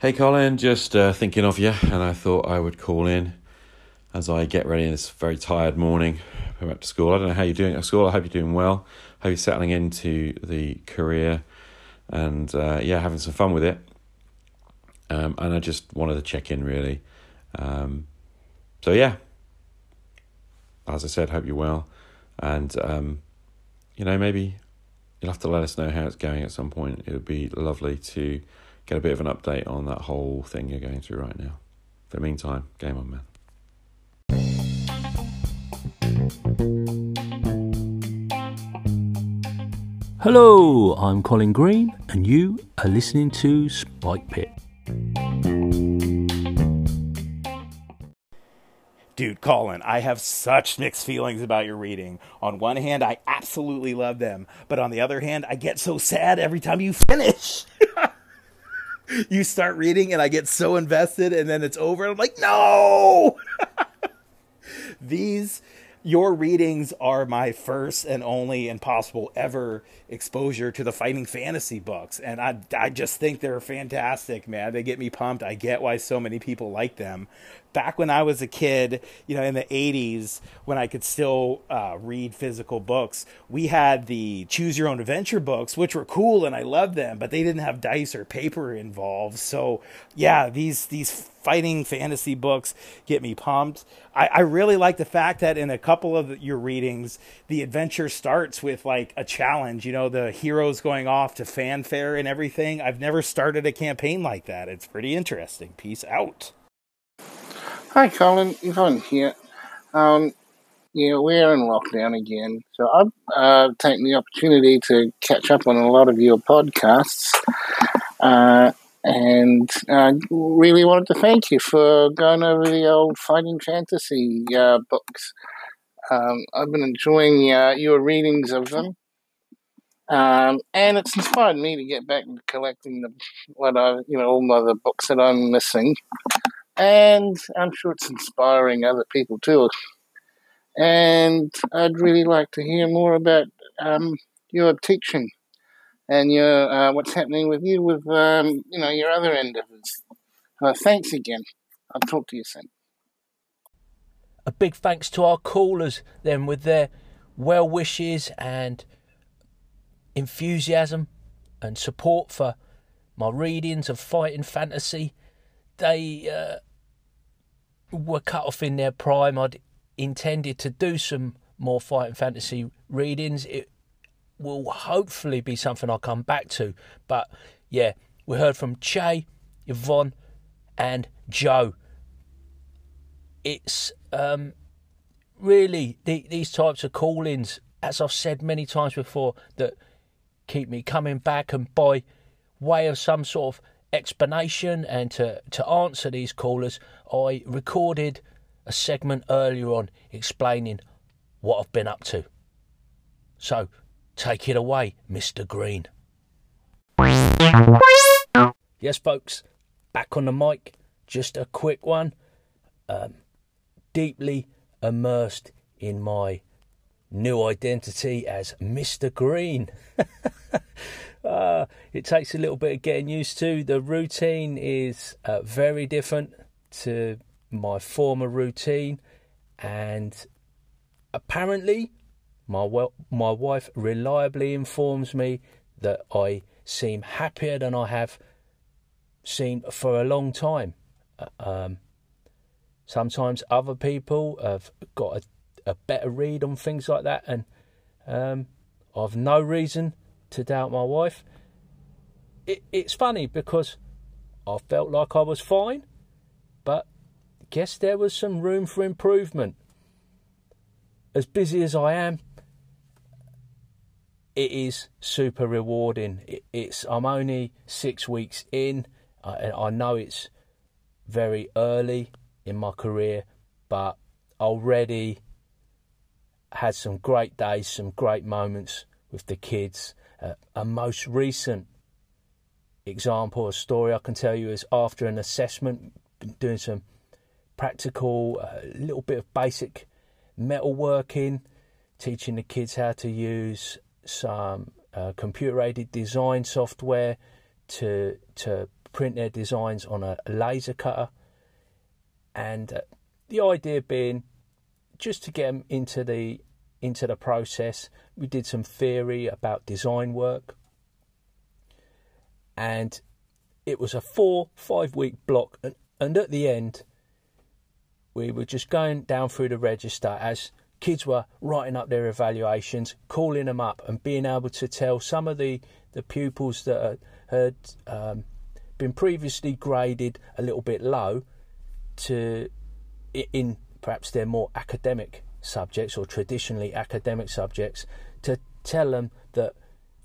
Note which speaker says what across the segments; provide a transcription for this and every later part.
Speaker 1: Hey Colin, just uh, thinking of you, and I thought I would call in as I get ready in this very tired morning. Go back to school. I don't know how you're doing at school. I hope you're doing well. Hope you're settling into the career, and uh, yeah, having some fun with it. Um, and I just wanted to check in really. Um, so yeah, as I said, hope you're well, and um, you know maybe you'll have to let us know how it's going at some point. It would be lovely to get a bit of an update on that whole thing you're going through right now. For the meantime, game on, man.
Speaker 2: Hello, I'm Colin Green, and you are listening to Spike Pit.
Speaker 3: Dude, Colin, I have such mixed feelings about your reading. On one hand, I absolutely love them, but on the other hand, I get so sad every time you finish. you start reading and I get so invested and then it's over I'm like, "No!" These your readings are my first and only and possible ever exposure to the fighting fantasy books and I I just think they're fantastic, man. They get me pumped. I get why so many people like them back when I was a kid, you know, in the 80s, when I could still uh, read physical books, we had the choose your own adventure books, which were cool and I loved them, but they didn't have dice or paper involved. So, yeah, these, these fighting fantasy books get me pumped. I, I really like the fact that in a couple of your readings, the adventure starts with like a challenge, you know, the heroes going off to fanfare and everything. I've never started a campaign like that. It's pretty interesting. Peace out.
Speaker 4: Hi, Colin. Yvonne here. Um, yeah, we're in lockdown again, so I've uh, taken the opportunity to catch up on a lot of your podcasts, uh, and I really wanted to thank you for going over the old fighting fantasy uh, books. Um, I've been enjoying uh, your readings of them. Um, and it's inspired me to get back to collecting the what I, you know, all the books that I'm missing and I'm sure it's inspiring other people too. And I'd really like to hear more about um, your teaching and your uh, what's happening with you with um, you know your other endeavours. Uh, thanks again. I'll talk to you soon.
Speaker 2: A big thanks to our callers then with their well wishes and enthusiasm and support for my readings of fighting fantasy. They uh, were cut off in their prime. I'd intended to do some more fighting fantasy readings. It will hopefully be something I'll come back to. But yeah, we heard from Che, Yvonne, and Joe. It's um, really the, these types of call ins, as I've said many times before, that keep me coming back and by way of some sort of explanation and to, to answer these callers, I recorded a segment earlier on explaining what I've been up to. So, take it away, Mr. Green. Yes, folks, back on the mic. Just a quick one. Um, deeply immersed in my new identity as Mr. Green. uh, it takes a little bit of getting used to. The routine is uh, very different to my former routine, and apparently, my well, my wife reliably informs me that I seem happier than I have seemed for a long time. Uh, um, sometimes other people have got a, a, better read on things like that, and um, I've no reason to doubt my wife. It, it's funny because I felt like I was fine, but guess there was some room for improvement. As busy as I am, it is super rewarding. It, it's I'm only six weeks in. I, I know it's very early in my career, but already had some great days, some great moments with the kids. Uh, a most recent example, a story I can tell you is after an assessment, doing some practical, a uh, little bit of basic metalworking, teaching the kids how to use some uh, computer aided design software to to print their designs on a laser cutter, and uh, the idea being just to get them into the into the process. We did some theory about design work, and it was a four five week block, and, and at the end, we were just going down through the register as kids were writing up their evaluations, calling them up, and being able to tell some of the the pupils that had um, been previously graded a little bit low to in perhaps their more academic subjects or traditionally academic subjects to tell them that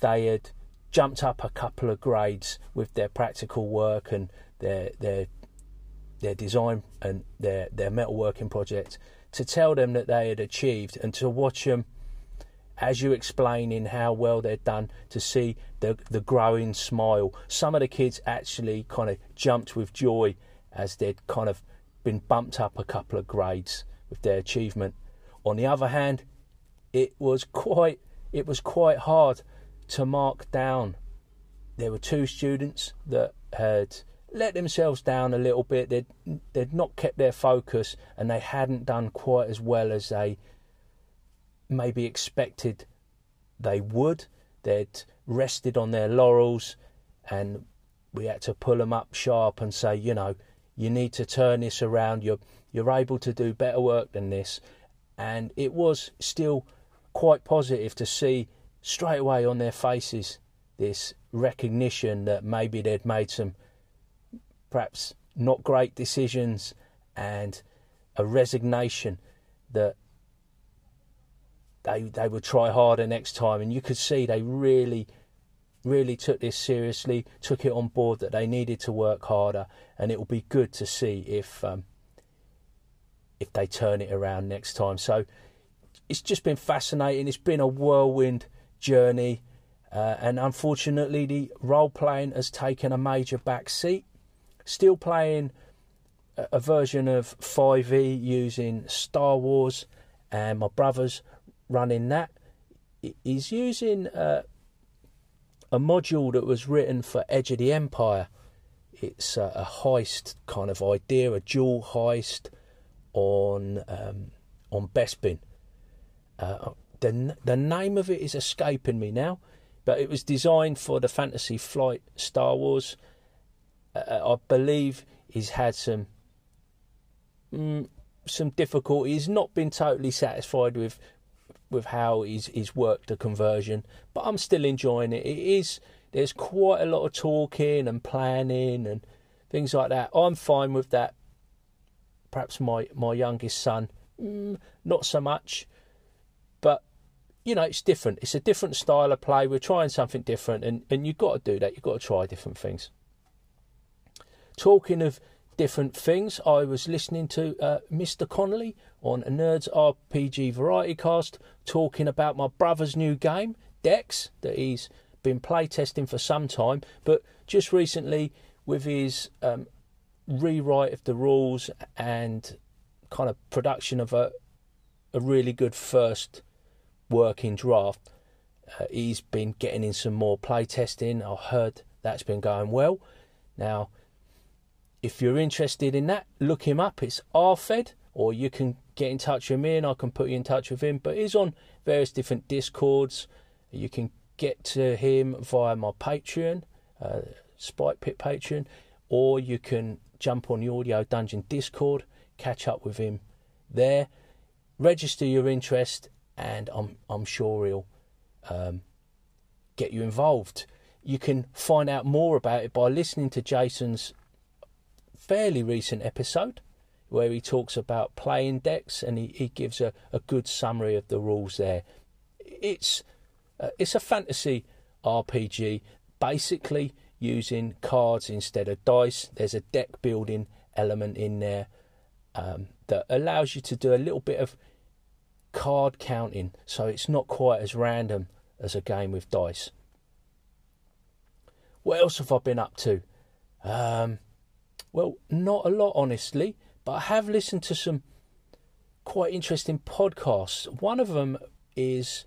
Speaker 2: they had jumped up a couple of grades with their practical work and their their their design and their their metalworking project to tell them that they had achieved and to watch them as you explain in how well they'd done to see the the growing smile some of the kids actually kind of jumped with joy as they'd kind of been bumped up a couple of grades with their achievement on the other hand, it was quite it was quite hard to mark down. There were two students that had let themselves down a little bit. They'd they'd not kept their focus and they hadn't done quite as well as they maybe expected they would. They'd rested on their laurels and we had to pull them up sharp and say, you know, you need to turn this around. You're you're able to do better work than this and it was still quite positive to see straight away on their faces this recognition that maybe they'd made some perhaps not great decisions and a resignation that they they would try harder next time and you could see they really really took this seriously took it on board that they needed to work harder and it will be good to see if um, if they turn it around next time. So it's just been fascinating. It's been a whirlwind journey, uh, and unfortunately, the role playing has taken a major back seat. Still playing a, version of 5e using Star Wars, and my brother's running that. He's using uh, a module that was written for Edge of the Empire. It's a, a heist kind of idea, a dual heist on um, on Bespin. Uh, the the name of it is escaping me now, but it was designed for the Fantasy Flight Star Wars. Uh, I believe he's had some mm, some difficulty. He's not been totally satisfied with with how he's he's worked the conversion, but I'm still enjoying it. It is there's quite a lot of talking and planning and things like that. I'm fine with that perhaps my, my youngest son, mm, not so much. But, you know, it's different. It's a different style of play. We're trying something different, and, and you've got to do that. You've got to try different things. Talking of different things, I was listening to uh, Mr. Connolly on Nerds RPG Variety Cast talking about my brother's new game, Dex, that he's been playtesting for some time, but just recently with his um, rewrite of the rules and kind of production of a a really good first working draft. Uh, he's been getting in some more play testing. I heard that's been going well. Now, if you're interested in that, look him up. It's RFED, or you can get in touch with me and I can put you in touch with him. But he's on various different discords. You can get to him via my Patreon, uh, Spike Pit Patreon, or you can jump on the Audio Dungeon Discord, catch up with him there, register your interest, and I'm I'm sure he'll um, get you involved. You can find out more about it by listening to Jason's fairly recent episode where he talks about playing decks and he, he gives a, a good summary of the rules there. It's uh, it's a fantasy RPG. Basically, using cards instead of dice. There's a deck building element in there um, that allows you to do a little bit of card counting, so it's not quite as random as a game with dice. What else have I been up to? Um, well, not a lot, honestly, but I have listened to some quite interesting podcasts. One of them is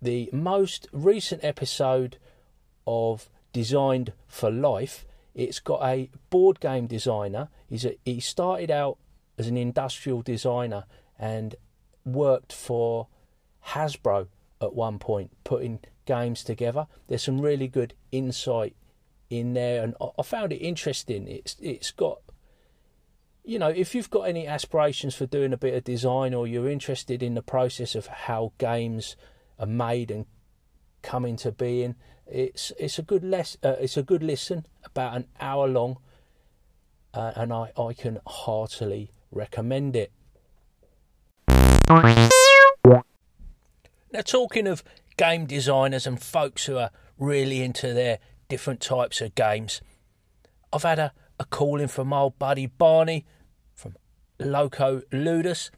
Speaker 2: the most recent episode of Designed for Life. It's got a board game designer. He's a, he started out as an industrial designer and worked for Hasbro at one point, putting games together. There's some really good insight in there, and I found it interesting. It's it's got, you know, if you've got any aspirations for doing a bit of design, or you're interested in the process of how games are made and come into being, it's it's a good less uh, it's a good listen, about an hour long, uh, and I I can heartily recommend it. Now, talking of game designers and folks who are really into their different types of games, I've had a, a call in from my old buddy Barney from Loco Ludus,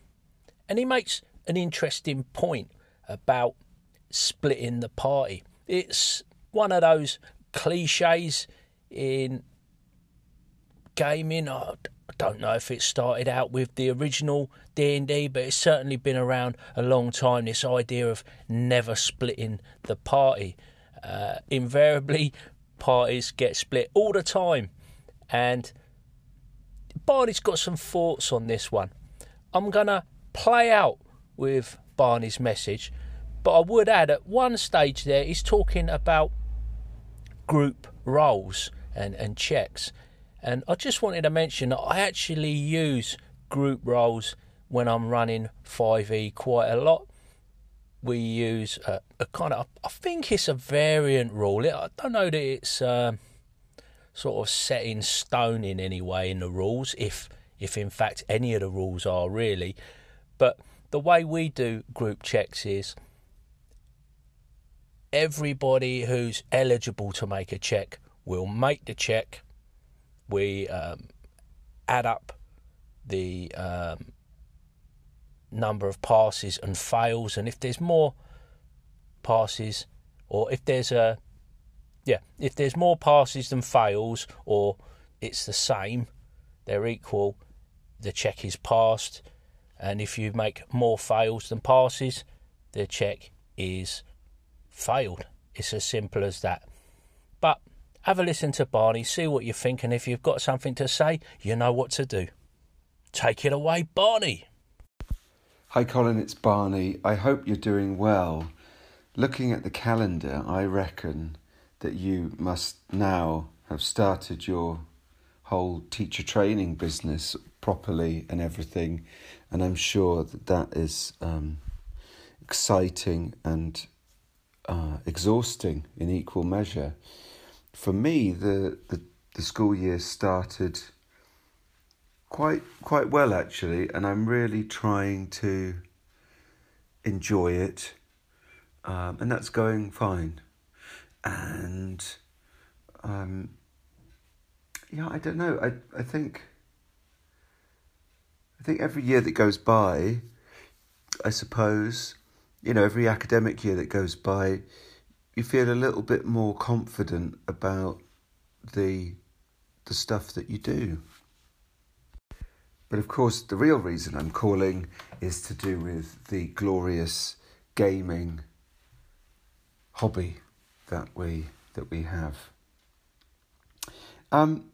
Speaker 2: and he makes an interesting point about splitting the party. It's one of those cliches in gaming. I don't know if it started out with the original D&D, but it's certainly been around a long time. This idea of never splitting the party. Uh, invariably, parties get split all the time, and Barney's got some thoughts on this one. I'm gonna play out with Barney's message, but I would add at one stage there he's talking about group rolls and, and checks. And I just wanted to mention that I actually use group rolls when I'm running 5e quite a lot. We use a, a kind of, I think it's a variant rule. I don't know that it's uh, sort of set in stone in any way in the rules, if if in fact any of the rules are really. But the way we do group checks is everybody who's eligible to make a check will make the check we um, add up the um, number of passes and fails, and if there's more passes, or if there's a yeah, if there's more passes than fails, or it's the same, they're equal, the check is passed, and if you make more fails than passes, the check is failed. It's as simple as that. But have a listen to Barney, see what you think, and if you've got something to say, you know what to do. Take it away, Barney.
Speaker 5: Hi, Colin, it's Barney. I hope you're doing well. Looking at the calendar, I reckon that you must now have started your whole teacher training business properly and everything, and I'm sure that that is um, exciting and uh, exhausting in equal measure for me, the, the, the school year started quite quite well actually, and I'm really trying to enjoy it, um, and that's going fine. And um, yeah, I don't know. I I think I think every year that goes by, I suppose, you know, every academic year that goes by you feel a little bit more confident about the the stuff that you do. But of course, the real reason I'm calling is to do with the glorious gaming hobby that we that we have. Um,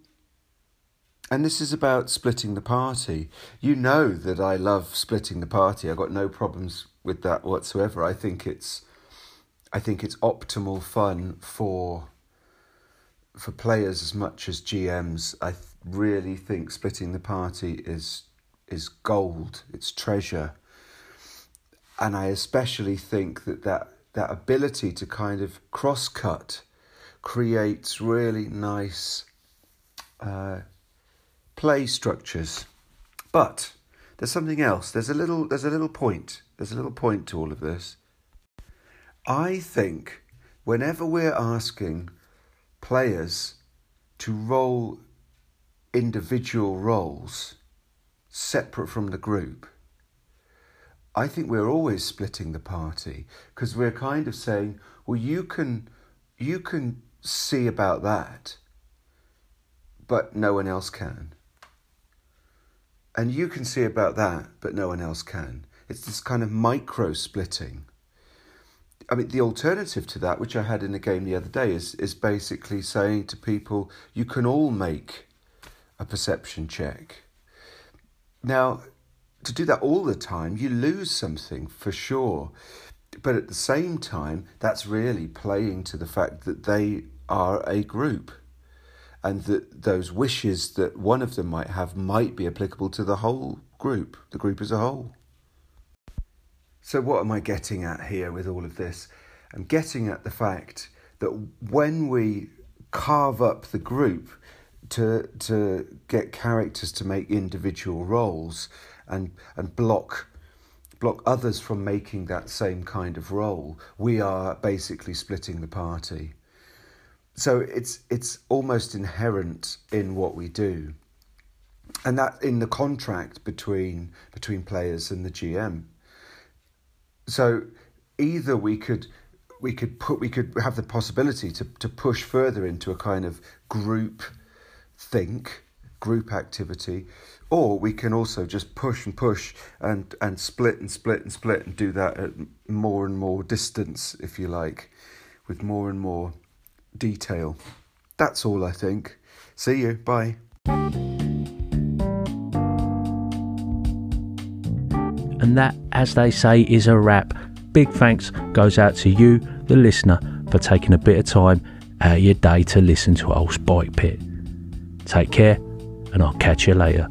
Speaker 5: and this is about splitting the party. You know that I love splitting the party. I've got no problems with that whatsoever. I think it's I think it's optimal fun for for players as much as GMs. I th- really think splitting the party is is gold. It's treasure, and I especially think that that that ability to kind of cross cut creates really nice uh, play structures. But there's something else. There's a little. There's a little point. There's a little point to all of this I think whenever we're asking players to roll individual rolls separate from the group, I think we're always splitting the party because we're kind of saying, well, you can, you can see about that, but no one else can. And you can see about that, but no one else can. It's this kind of micro splitting I mean, the alternative to that, which I had in a game the other day, is is basically saying to people, you can all make a perception check. Now, to do that all the time, you lose something for sure. But at the same time, that's really playing to the fact that they are a group and that those wishes that one of them might have might be applicable to the whole group, the group as a whole. So, what am I getting at here with all of this? I'm getting at the fact that when we carve up the group to, to get characters to make individual rolls and, and block block others from making that same kind of roll, we are basically splitting the party. So it's it's almost inherent in what we do. And that in the contract between between players and the GM. So either we could we could put we could have the possibility to, to push further into a kind of group think, group activity, or we can also just push and push and, and split and split and split and do that at more and more distance, if you like, with more and more detail. That's all I think. See you. Bye.
Speaker 2: And that, as they say, is a wrap. Big thanks goes out to you, the listener, for taking a bit of time out of your day to listen to old Spike Pit. Take care, and I'll catch you later.